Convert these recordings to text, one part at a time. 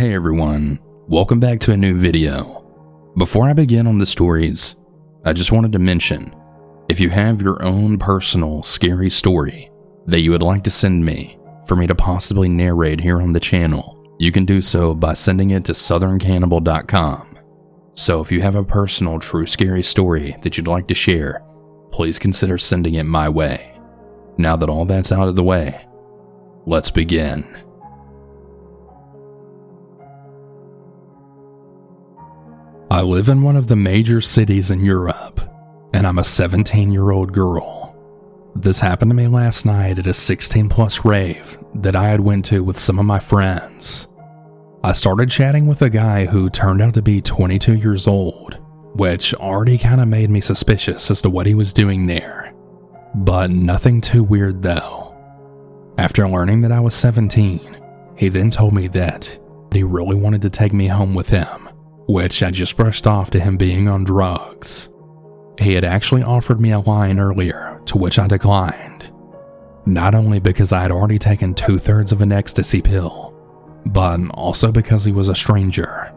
Hey everyone, welcome back to a new video. Before I begin on the stories, I just wanted to mention if you have your own personal scary story that you would like to send me for me to possibly narrate here on the channel, you can do so by sending it to southerncannibal.com. So if you have a personal true scary story that you'd like to share, please consider sending it my way. Now that all that's out of the way, let's begin. I live in one of the major cities in Europe, and I'm a 17 year old girl. This happened to me last night at a 16 plus rave that I had went to with some of my friends. I started chatting with a guy who turned out to be 22 years old, which already kind of made me suspicious as to what he was doing there. But nothing too weird though. After learning that I was 17, he then told me that he really wanted to take me home with him which I just brushed off to him being on drugs. He had actually offered me a line earlier, to which I declined. Not only because I had already taken two thirds of an ecstasy pill, but also because he was a stranger.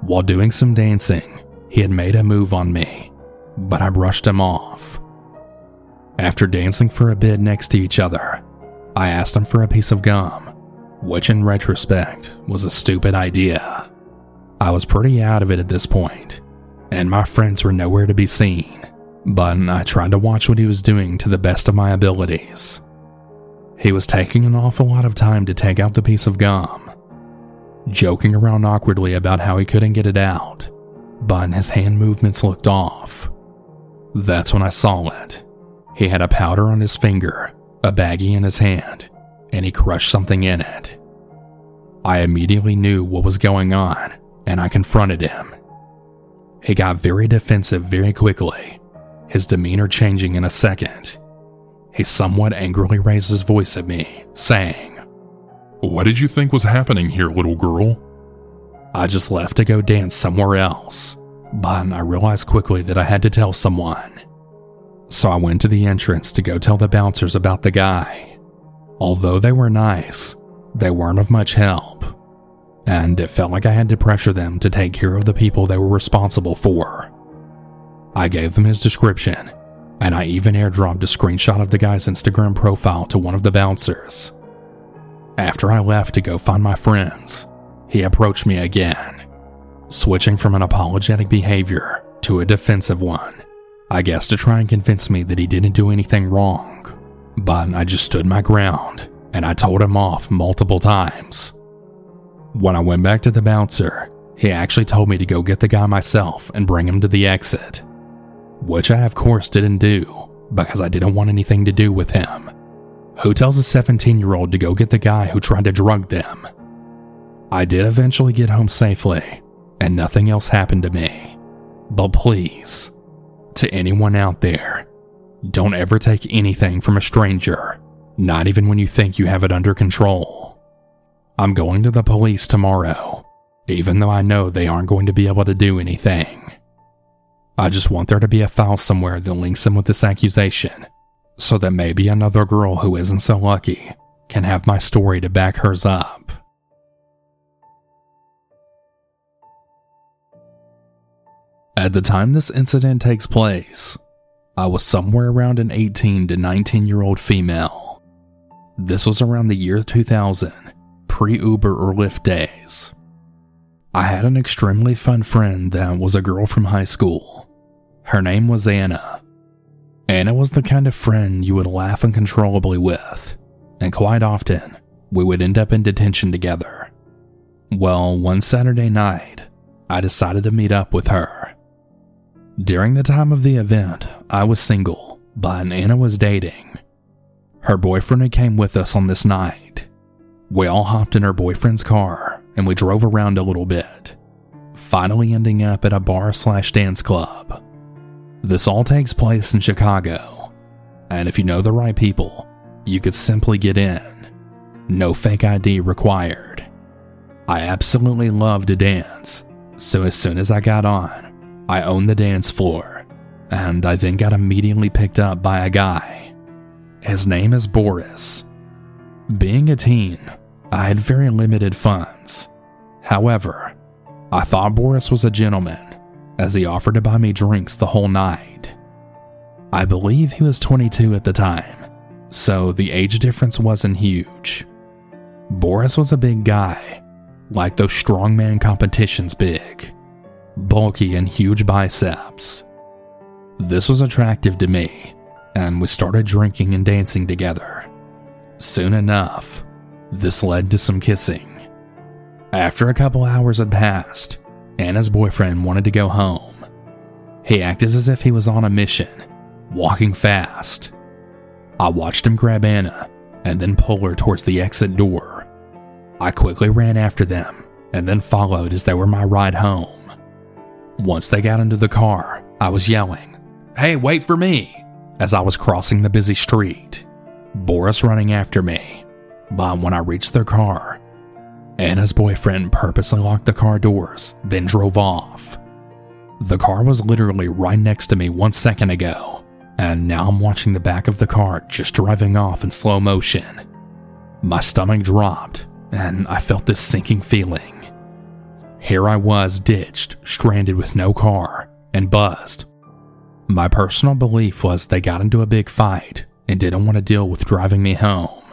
While doing some dancing, he had made a move on me, but I brushed him off. After dancing for a bit next to each other, I asked him for a piece of gum, which in retrospect was a stupid idea. I was pretty out of it at this point, and my friends were nowhere to be seen, but I tried to watch what he was doing to the best of my abilities. He was taking an awful lot of time to take out the piece of gum, joking around awkwardly about how he couldn't get it out, but his hand movements looked off. That's when I saw it. He had a powder on his finger, a baggie in his hand, and he crushed something in it. I immediately knew what was going on and I confronted him. He got very defensive very quickly, his demeanor changing in a second. He somewhat angrily raised his voice at me, saying, What did you think was happening here, little girl? I just left to go dance somewhere else, but I realized quickly that I had to tell someone. So I went to the entrance to go tell the bouncers about the guy. Although they were nice, they weren't of much help and it felt like I had to pressure them to take care of the people they were responsible for. I gave them his description, and I even airdropped a screenshot of the guy's Instagram profile to one of the bouncers. After I left to go find my friends, he approached me again, switching from an apologetic behavior to a defensive one, I guess to try and convince me that he didn't do anything wrong. But I just stood my ground and I told him off multiple times. When I went back to the bouncer, he actually told me to go get the guy myself and bring him to the exit. Which I, of course, didn't do because I didn't want anything to do with him. Who tells a 17 year old to go get the guy who tried to drug them? I did eventually get home safely, and nothing else happened to me. But please, to anyone out there, don't ever take anything from a stranger, not even when you think you have it under control. I'm going to the police tomorrow, even though I know they aren't going to be able to do anything. I just want there to be a file somewhere that links him with this accusation, so that maybe another girl who isn't so lucky can have my story to back hers up. At the time this incident takes place, I was somewhere around an 18 to 19 year old female. This was around the year 2000, pre Uber or Lyft days. I had an extremely fun friend that was a girl from high school. Her name was Anna. Anna was the kind of friend you would laugh uncontrollably with, and quite often, we would end up in detention together. Well, one Saturday night, I decided to meet up with her. During the time of the event, I was single, but Anna was dating. Her boyfriend came with us on this night. We all hopped in her boyfriend's car and we drove around a little bit, finally ending up at a bar slash dance club. This all takes place in Chicago, and if you know the right people, you could simply get in. No fake ID required. I absolutely love to dance, so as soon as I got on, I owned the dance floor, and I then got immediately picked up by a guy. His name is Boris. Being a teen, I had very limited funds, However, I thought Boris was a gentleman, as he offered to buy me drinks the whole night. I believe he was 22 at the time, so the age difference wasn't huge. Boris was a big guy, like those strongman competitions big, bulky and huge biceps. This was attractive to me, and we started drinking and dancing together. Soon enough, this led to some kissing. After a couple hours had passed, Anna's boyfriend wanted to go home. He acted as if he was on a mission, walking fast. I watched him grab Anna and then pull her towards the exit door. I quickly ran after them and then followed as they were my ride home. Once they got into the car, I was yelling, Hey, wait for me! as I was crossing the busy street. Boris running after me. But when I reached their car, Anna's boyfriend purposely locked the car doors, then drove off. The car was literally right next to me one second ago, and now I'm watching the back of the car just driving off in slow motion. My stomach dropped, and I felt this sinking feeling. Here I was ditched, stranded with no car, and buzzed. My personal belief was they got into a big fight and didn't want to deal with driving me home.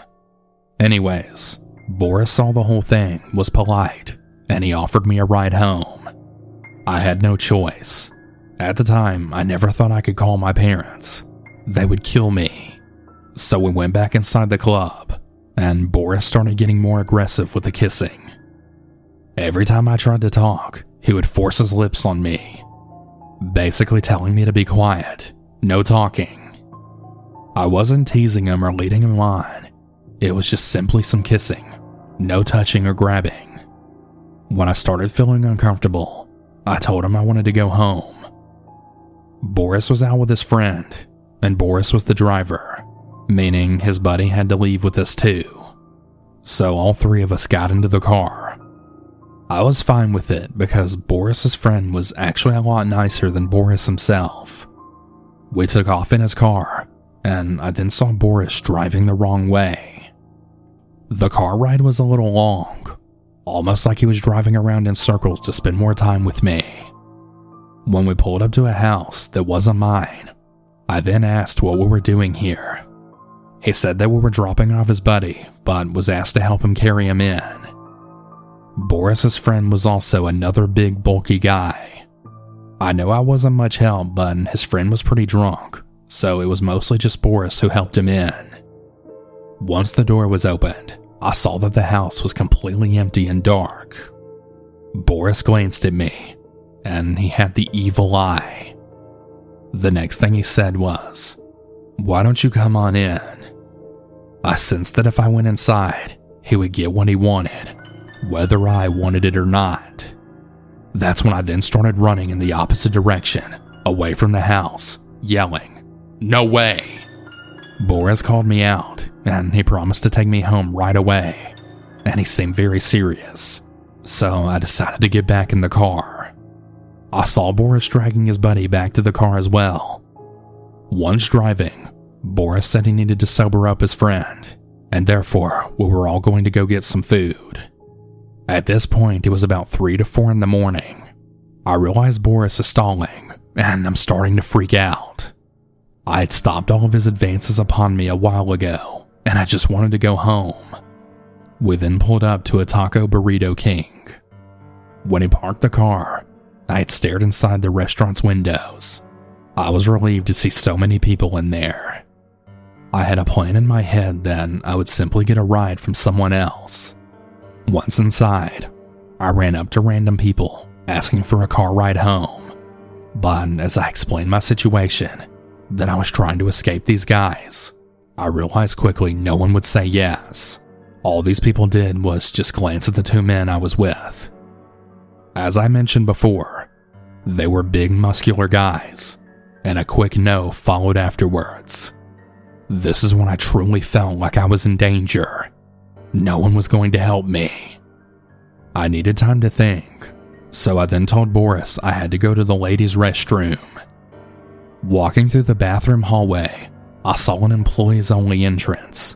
Anyways, Boris saw the whole thing, was polite, and he offered me a ride home. I had no choice. At the time, I never thought I could call my parents. They would kill me. So we went back inside the club, and Boris started getting more aggressive with the kissing. Every time I tried to talk, he would force his lips on me, basically telling me to be quiet, no talking. I wasn't teasing him or leading him on, it was just simply some kissing no touching or grabbing. When I started feeling uncomfortable, I told him I wanted to go home. Boris was out with his friend, and Boris was the driver, meaning his buddy had to leave with us too. So all three of us got into the car. I was fine with it because Boris's friend was actually a lot nicer than Boris himself. We took off in his car, and I then saw Boris driving the wrong way. The car ride was a little long, almost like he was driving around in circles to spend more time with me. When we pulled up to a house that wasn't mine, I then asked what we were doing here. He said that we were dropping off his buddy, but was asked to help him carry him in. Boris's friend was also another big, bulky guy. I know I wasn't much help, but his friend was pretty drunk, so it was mostly just Boris who helped him in. Once the door was opened, I saw that the house was completely empty and dark. Boris glanced at me, and he had the evil eye. The next thing he said was, Why don't you come on in? I sensed that if I went inside, he would get what he wanted, whether I wanted it or not. That's when I then started running in the opposite direction, away from the house, yelling, No way! Boris called me out, and he promised to take me home right away. And he seemed very serious. So I decided to get back in the car. I saw Boris dragging his buddy back to the car as well. Once driving, Boris said he needed to sober up his friend, and therefore we were all going to go get some food. At this point, it was about 3 to 4 in the morning. I realized Boris is stalling, and I'm starting to freak out. I had stopped all of his advances upon me a while ago, and I just wanted to go home. We then pulled up to a Taco Burrito King. When he parked the car, I had stared inside the restaurant's windows. I was relieved to see so many people in there. I had a plan in my head that I would simply get a ride from someone else. Once inside, I ran up to random people asking for a car ride home. But as I explained my situation, that I was trying to escape these guys. I realized quickly no one would say yes. All these people did was just glance at the two men I was with. As I mentioned before, they were big, muscular guys, and a quick no followed afterwards. This is when I truly felt like I was in danger. No one was going to help me. I needed time to think, so I then told Boris I had to go to the ladies' restroom Walking through the bathroom hallway, I saw an employees only entrance.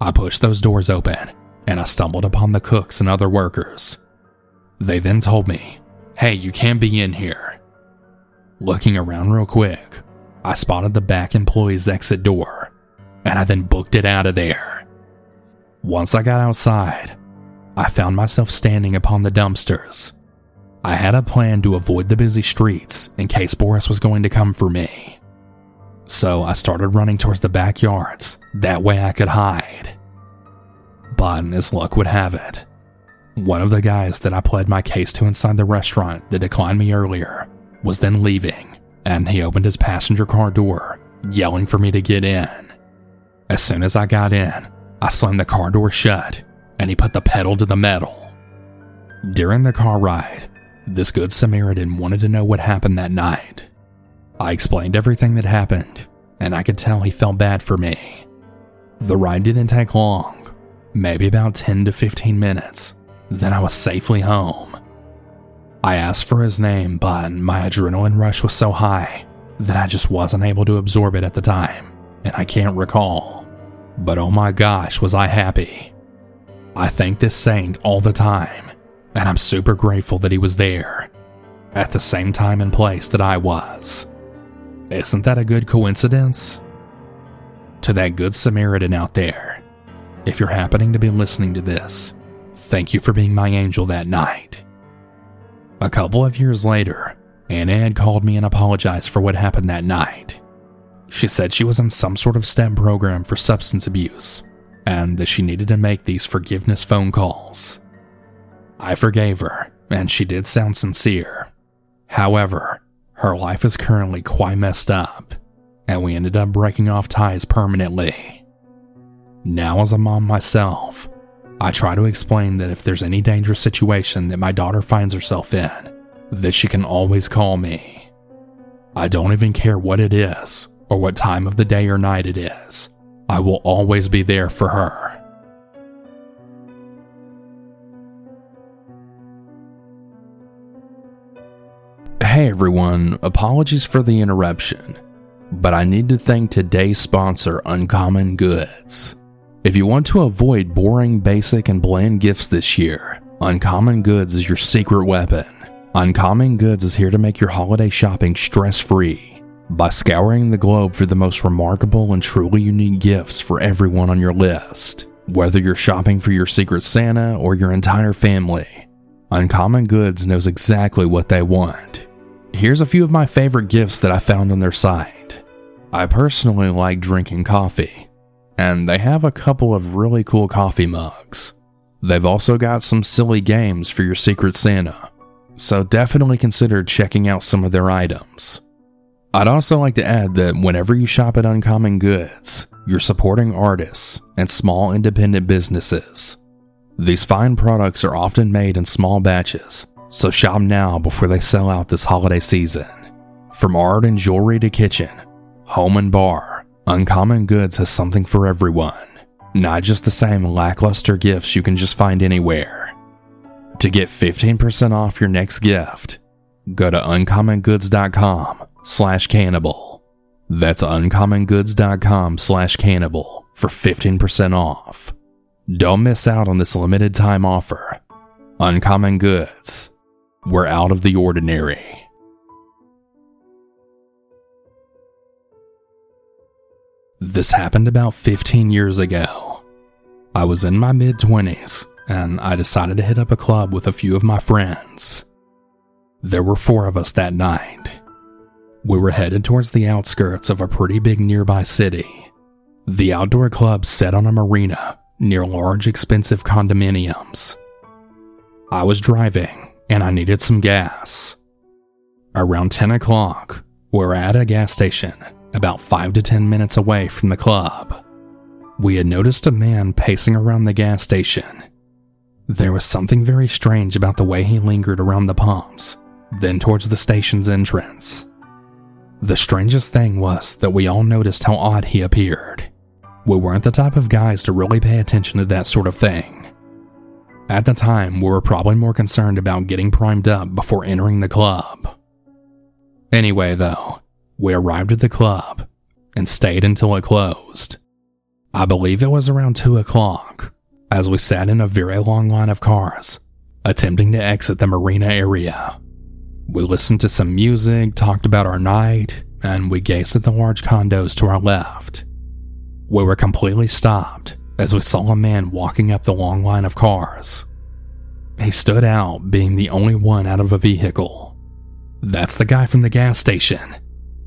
I pushed those doors open and I stumbled upon the cooks and other workers. They then told me, Hey, you can't be in here. Looking around real quick, I spotted the back employee's exit door, and I then booked it out of there. Once I got outside, I found myself standing upon the dumpsters. I had a plan to avoid the busy streets in case Boris was going to come for me. So I started running towards the backyards, that way I could hide. But as luck would have it, one of the guys that I pled my case to inside the restaurant that declined me earlier was then leaving, and he opened his passenger car door, yelling for me to get in. As soon as I got in, I slammed the car door shut, and he put the pedal to the metal. During the car ride, this good Samaritan wanted to know what happened that night. I explained everything that happened, and I could tell he felt bad for me. The ride didn't take long, maybe about 10 to 15 minutes, then I was safely home. I asked for his name, but my adrenaline rush was so high that I just wasn't able to absorb it at the time, and I can't recall. But oh my gosh, was I happy. I thank this saint all the time, and I'm super grateful that he was there, at the same time and place that I was. Isn't that a good coincidence? To that good Samaritan out there, if you're happening to be listening to this, Thank you for being my angel that night. A couple of years later, Anna had called me and apologized for what happened that night. She said she was in some sort of STEM program for substance abuse and that she needed to make these forgiveness phone calls. I forgave her, and she did sound sincere. However, her life is currently quite messed up, and we ended up breaking off ties permanently. Now, as a mom myself, I try to explain that if there's any dangerous situation that my daughter finds herself in, that she can always call me. I don't even care what it is or what time of the day or night it is. I will always be there for her. Hey everyone, apologies for the interruption, but I need to thank today's sponsor, Uncommon Goods. If you want to avoid boring, basic, and bland gifts this year, Uncommon Goods is your secret weapon. Uncommon Goods is here to make your holiday shopping stress free by scouring the globe for the most remarkable and truly unique gifts for everyone on your list. Whether you're shopping for your Secret Santa or your entire family, Uncommon Goods knows exactly what they want. Here's a few of my favorite gifts that I found on their site. I personally like drinking coffee, and they have a couple of really cool coffee mugs. They've also got some silly games for your Secret Santa, so definitely consider checking out some of their items. I'd also like to add that whenever you shop at Uncommon Goods, you're supporting artists and small independent businesses. These fine products are often made in small batches, so shop now before they sell out this holiday season. From art and jewelry to kitchen, home and bar, Uncommon Goods has something for everyone, not just the same lackluster gifts you can just find anywhere. To get 15% off your next gift, go to uncommongoods.com slash cannibal. That's uncommongoods.com slash cannibal for 15% off. Don't miss out on this limited time offer. Uncommon Goods. We're out of the ordinary. This happened about 15 years ago. I was in my mid 20s and I decided to hit up a club with a few of my friends. There were four of us that night. We were headed towards the outskirts of a pretty big nearby city. The outdoor club set on a marina near large, expensive condominiums. I was driving and I needed some gas. Around 10 o'clock, we're at a gas station about 5 to 10 minutes away from the club. We had noticed a man pacing around the gas station. There was something very strange about the way he lingered around the pumps, then towards the station's entrance. The strangest thing was that we all noticed how odd he appeared. We weren't the type of guys to really pay attention to that sort of thing. At the time, we were probably more concerned about getting primed up before entering the club. Anyway, though, we arrived at the club and stayed until it closed. I believe it was around 2 o'clock as we sat in a very long line of cars attempting to exit the marina area. We listened to some music, talked about our night, and we gazed at the large condos to our left. We were completely stopped as we saw a man walking up the long line of cars. He stood out, being the only one out of a vehicle. That's the guy from the gas station,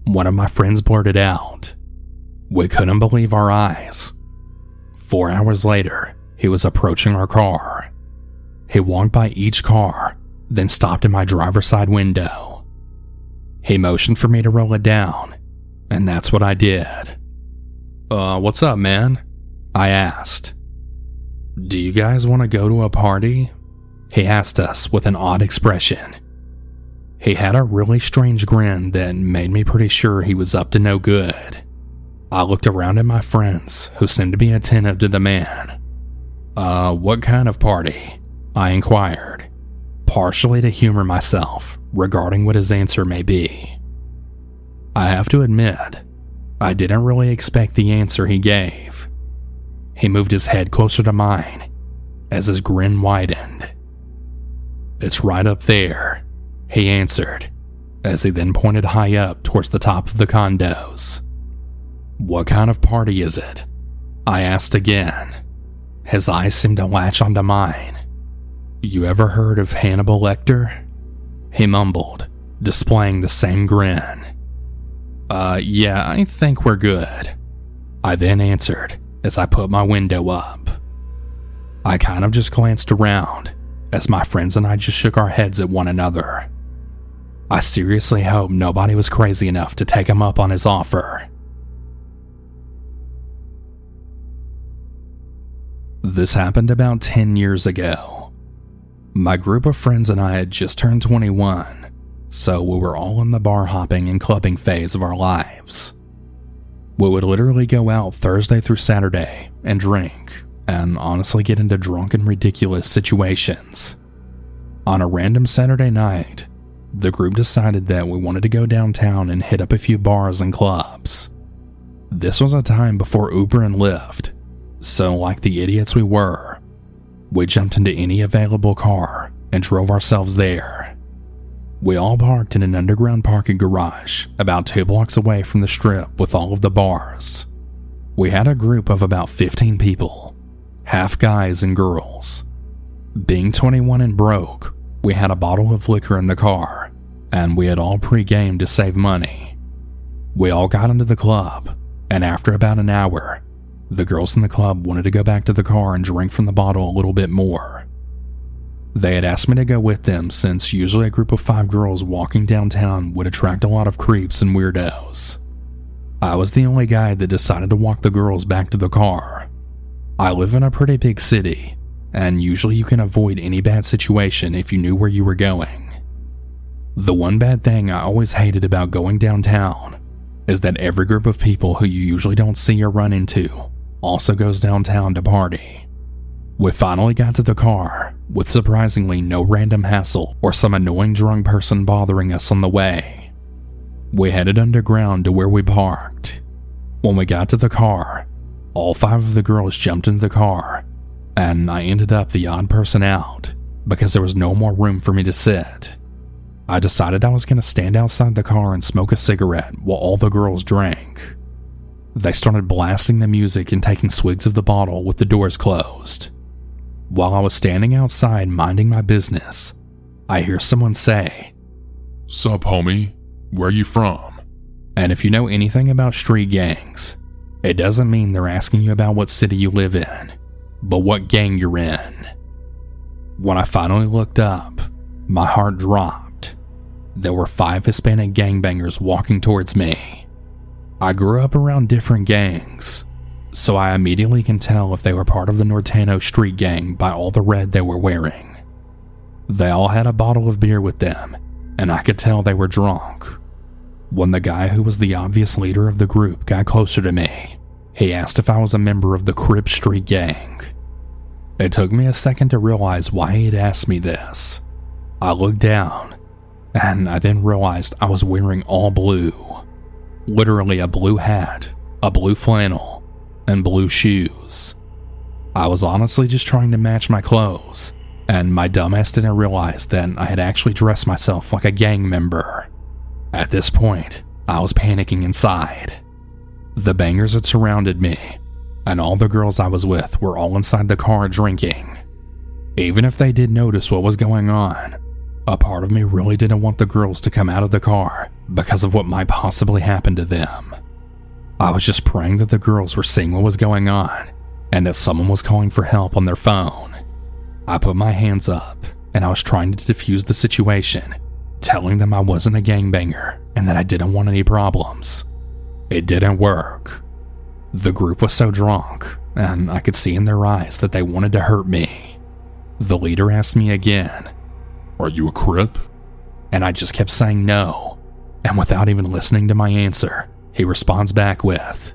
one of my friends blurted out. We couldn't believe our eyes. Four hours later, he was approaching our car. He walked by each car, then stopped in my driver's side window. He motioned for me to roll it down, and that's what I did. Uh, what's up, man? I asked. Do you guys want to go to a party? He asked us with an odd expression. He had a really strange grin that made me pretty sure he was up to no good. I looked around at my friends, who seemed to be attentive to the man. Uh, what kind of party? I inquired, partially to humor myself regarding what his answer may be. I have to admit, I didn't really expect the answer he gave. He moved his head closer to mine as his grin widened. It's right up there, he answered, as he then pointed high up towards the top of the condos. What kind of party is it? I asked again. His eyes seemed to latch onto mine. You ever heard of Hannibal Lecter? He mumbled, displaying the same grin. Uh, yeah, I think we're good. I then answered as I put my window up. I kind of just glanced around as my friends and I just shook our heads at one another. I seriously hope nobody was crazy enough to take him up on his offer. This happened about 10 years ago. My group of friends and I had just turned 21, so we were all in the bar hopping and clubbing phase of our lives. We would literally go out Thursday through Saturday and drink, and honestly get into drunken, ridiculous situations. On a random Saturday night, the group decided that we wanted to go downtown and hit up a few bars and clubs. This was a time before Uber and Lyft, so, like the idiots we were, we jumped into any available car and drove ourselves there. We all parked in an underground parking garage about two blocks away from the strip with all of the bars. We had a group of about 15 people, half guys and girls. Being 21 and broke, we had a bottle of liquor in the car, and we had all pre gamed to save money. We all got into the club, and after about an hour, the girls in the club wanted to go back to the car and drink from the bottle a little bit more. They had asked me to go with them since usually a group of five girls walking downtown would attract a lot of creeps and weirdos. I was the only guy that decided to walk the girls back to the car. I live in a pretty big city, and usually you can avoid any bad situation if you knew where you were going. The one bad thing I always hated about going downtown is that every group of people who you usually don't see or run into also goes downtown to party. We finally got to the car, with surprisingly no random hassle or some annoying drunk person bothering us on the way. We headed underground to where we parked. When we got to the car, all five of the girls jumped into the car, and I ended up the odd person out because there was no more room for me to sit. I decided I was going to stand outside the car and smoke a cigarette while all the girls drank. They started blasting the music and taking swigs of the bottle with the doors closed. While I was standing outside minding my business, I hear someone say, Sup, homie? Where you from? And if you know anything about street gangs, it doesn't mean they're asking you about what city you live in, but what gang you're in. When I finally looked up, my heart dropped. There were five Hispanic gangbangers walking towards me. I grew up around different gangs, so I immediately can tell if they were part of the Norteno street gang by all the red they were wearing. They all had a bottle of beer with them, and I could tell they were drunk. When the guy who was the obvious leader of the group got closer to me, he asked if I was a member of the Crip Street Gang. It took me a second to realize why he'd asked me this. I looked down, and I then realized I was wearing all blue literally a blue hat, a blue flannel, and blue shoes. I was honestly just trying to match my clothes, and my dumbass didn't realize that I had actually dressed myself like a gang member. At this point, I was panicking inside. The bangers had surrounded me, and all the girls I was with were all inside the car drinking. Even if they did notice what was going on, a part of me really didn't want the girls to come out of the car because of what might possibly happen to them. I was just praying that the girls were seeing what was going on and that someone was calling for help on their phone. I put my hands up and I was trying to defuse the situation, telling them I wasn't a gangbanger and that I didn't want any problems. It didn't work. The group was so drunk, and I could see in their eyes that they wanted to hurt me. The leader asked me again, Are you a Crip? and I just kept saying no. And without even listening to my answer, he responds back with,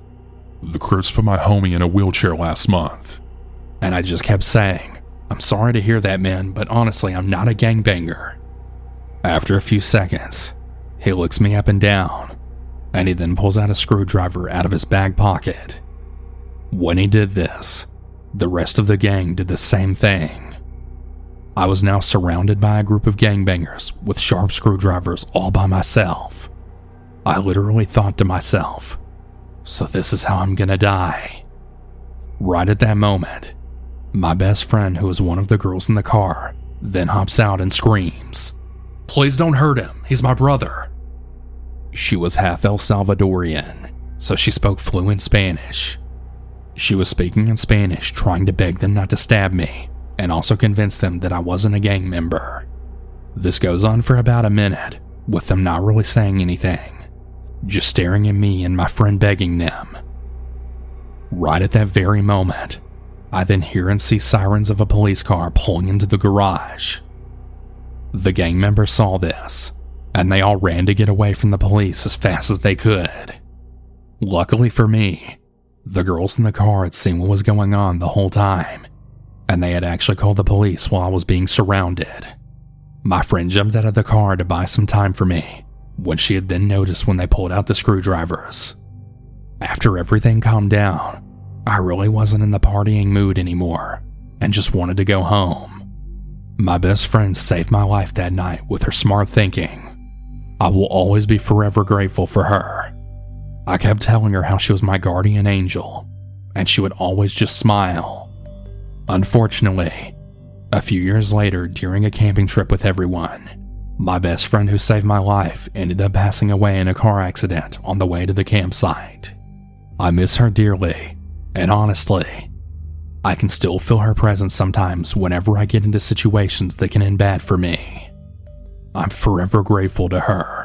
The Crips put my homie in a wheelchair last month. and I just kept saying, I'm sorry to hear that, man, but honestly, I'm not a gangbanger. After a few seconds, he looks me up and down, and he then pulls out a screwdriver out of his bag pocket. When he did this, the rest of the gang did the same thing. I was now surrounded by a group of gangbangers with sharp screwdrivers all by myself. I literally thought to myself, so this is how I'm gonna die. Right at that moment, my best friend, who was one of the girls in the car, then hops out and screams, Please don't hurt him, he's my brother. She was half El Salvadorian, so she spoke fluent Spanish. She was speaking in Spanish, trying to beg them not to stab me, and also convince them that I wasn't a gang member. This goes on for about a minute, with them not really saying anything, just staring at me and my friend begging them. Right at that very moment, I then hear and see sirens of a police car pulling into the garage. The gang members saw this, and they all ran to get away from the police as fast as they could. Luckily for me, the girls in the car had seen what was going on the whole time, and they had actually called the police while I was being surrounded. My friend jumped out of the car to buy some time for me, when she had then noticed when they pulled out the screwdrivers. After everything calmed down, I really wasn't in the partying mood anymore and just wanted to go home. My best friend saved my life that night with her smart thinking. I will always be forever grateful for her. I kept telling her how she was my guardian angel, and she would always just smile. Unfortunately, a few years later, during a camping trip with everyone, my best friend who saved my life ended up passing away in a car accident on the way to the campsite. I miss her dearly, and honestly, I can still feel her presence sometimes whenever I get into situations that can end bad for me. I'm forever grateful to her.